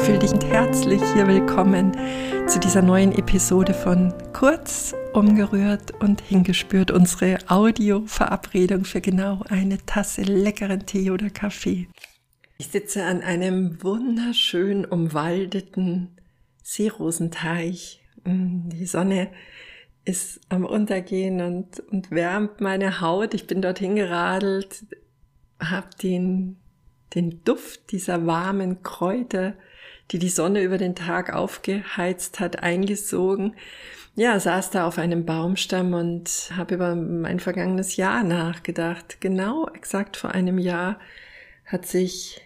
herzlich hier willkommen zu dieser neuen Episode von Kurz, umgerührt und hingespürt. Unsere Audio-Verabredung für genau eine Tasse leckeren Tee oder Kaffee. Ich sitze an einem wunderschön umwaldeten Seerosenteich. Mm, die Sonne ist am Untergehen und, und wärmt meine Haut. Ich bin dorthin geradelt, habe den, den Duft dieser warmen Kräuter, die die Sonne über den Tag aufgeheizt hat, eingesogen. Ja, saß da auf einem Baumstamm und habe über mein vergangenes Jahr nachgedacht. Genau exakt vor einem Jahr hat sich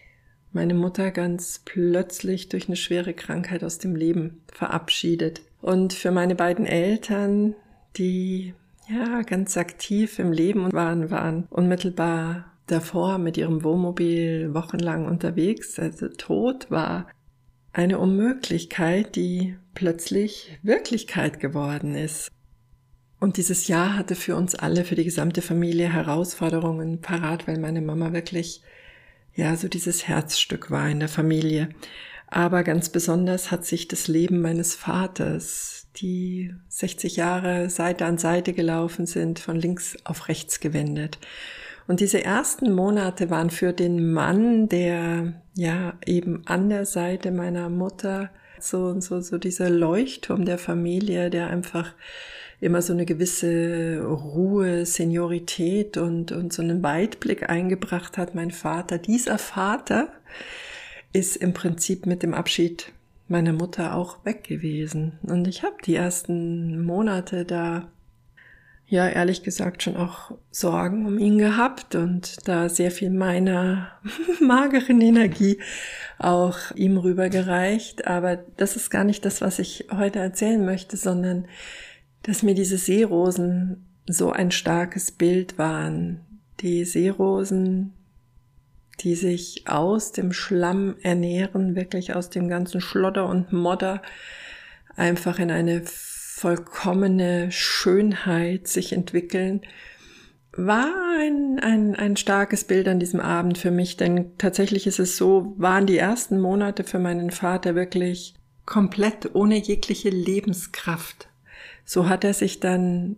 meine Mutter ganz plötzlich durch eine schwere Krankheit aus dem Leben verabschiedet. Und für meine beiden Eltern, die ja ganz aktiv im Leben waren, waren unmittelbar davor mit ihrem Wohnmobil wochenlang unterwegs. Also Tod war eine Unmöglichkeit, die plötzlich Wirklichkeit geworden ist. Und dieses Jahr hatte für uns alle, für die gesamte Familie Herausforderungen parat, weil meine Mama wirklich, ja, so dieses Herzstück war in der Familie. Aber ganz besonders hat sich das Leben meines Vaters, die 60 Jahre Seite an Seite gelaufen sind, von links auf rechts gewendet. Und diese ersten Monate waren für den Mann, der ja eben an der Seite meiner Mutter so so so dieser Leuchtturm der Familie, der einfach immer so eine gewisse Ruhe, Seniorität und und so einen Weitblick eingebracht hat. Mein Vater, dieser Vater, ist im Prinzip mit dem Abschied meiner Mutter auch weg gewesen. Und ich habe die ersten Monate da, ja, ehrlich gesagt, schon auch Sorgen um ihn gehabt und da sehr viel meiner mageren Energie auch ihm rübergereicht. Aber das ist gar nicht das, was ich heute erzählen möchte, sondern dass mir diese Seerosen so ein starkes Bild waren. Die Seerosen, die sich aus dem Schlamm ernähren, wirklich aus dem ganzen Schlodder und Modder, einfach in eine vollkommene Schönheit sich entwickeln, war ein, ein, ein starkes Bild an diesem Abend für mich, denn tatsächlich ist es so, waren die ersten Monate für meinen Vater wirklich komplett ohne jegliche Lebenskraft. So hat er sich dann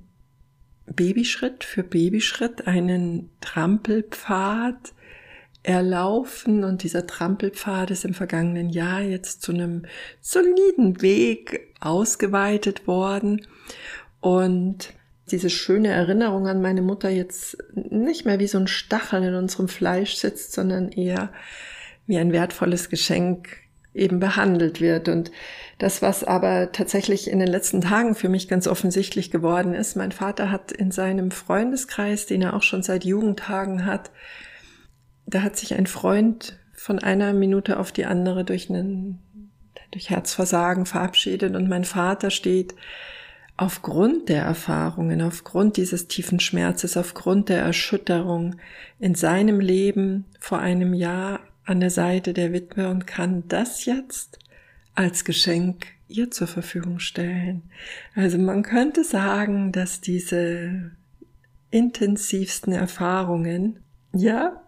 Babyschritt für Babyschritt einen Trampelpfad erlaufen und dieser Trampelpfad ist im vergangenen Jahr jetzt zu einem soliden Weg ausgeweitet worden und diese schöne Erinnerung an meine Mutter jetzt nicht mehr wie so ein Stachel in unserem Fleisch sitzt, sondern eher wie ein wertvolles Geschenk eben behandelt wird. Und das, was aber tatsächlich in den letzten Tagen für mich ganz offensichtlich geworden ist, mein Vater hat in seinem Freundeskreis, den er auch schon seit Jugendtagen hat, da hat sich ein Freund von einer Minute auf die andere durch einen, durch Herzversagen verabschiedet und mein Vater steht aufgrund der Erfahrungen, aufgrund dieses tiefen Schmerzes, aufgrund der Erschütterung in seinem Leben vor einem Jahr an der Seite der Witwe und kann das jetzt als Geschenk ihr zur Verfügung stellen. Also man könnte sagen, dass diese intensivsten Erfahrungen, ja,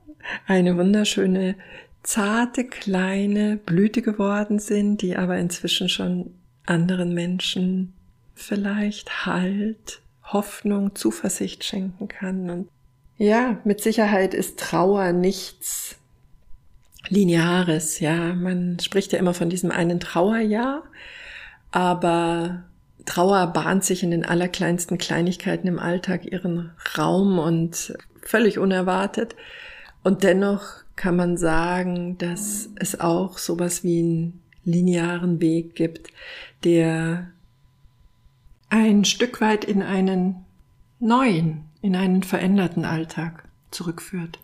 eine wunderschöne, zarte, kleine Blüte geworden sind, die aber inzwischen schon anderen Menschen vielleicht Halt, Hoffnung, Zuversicht schenken kann. Und ja, mit Sicherheit ist Trauer nichts Lineares. Ja, man spricht ja immer von diesem einen Trauerjahr, aber Trauer bahnt sich in den allerkleinsten Kleinigkeiten im Alltag ihren Raum und völlig unerwartet. Und dennoch kann man sagen, dass es auch sowas wie einen linearen Weg gibt, der ein Stück weit in einen neuen, in einen veränderten Alltag zurückführt.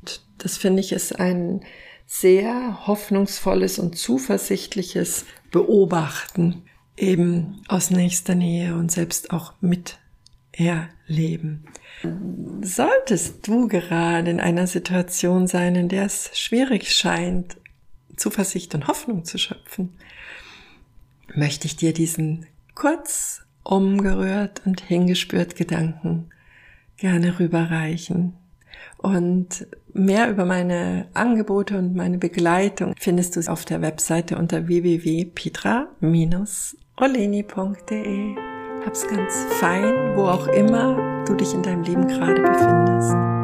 Und das finde ich ist ein sehr hoffnungsvolles und zuversichtliches Beobachten eben aus nächster Nähe und selbst auch mit erleben. Solltest du gerade in einer Situation sein, in der es schwierig scheint, Zuversicht und Hoffnung zu schöpfen, möchte ich dir diesen kurz umgerührt und hingespürt Gedanken gerne rüberreichen. Und mehr über meine Angebote und meine Begleitung findest du auf der Webseite unter www.petra-oleni.de. Hab's ganz fein, wo auch immer du dich in deinem Leben gerade befindest.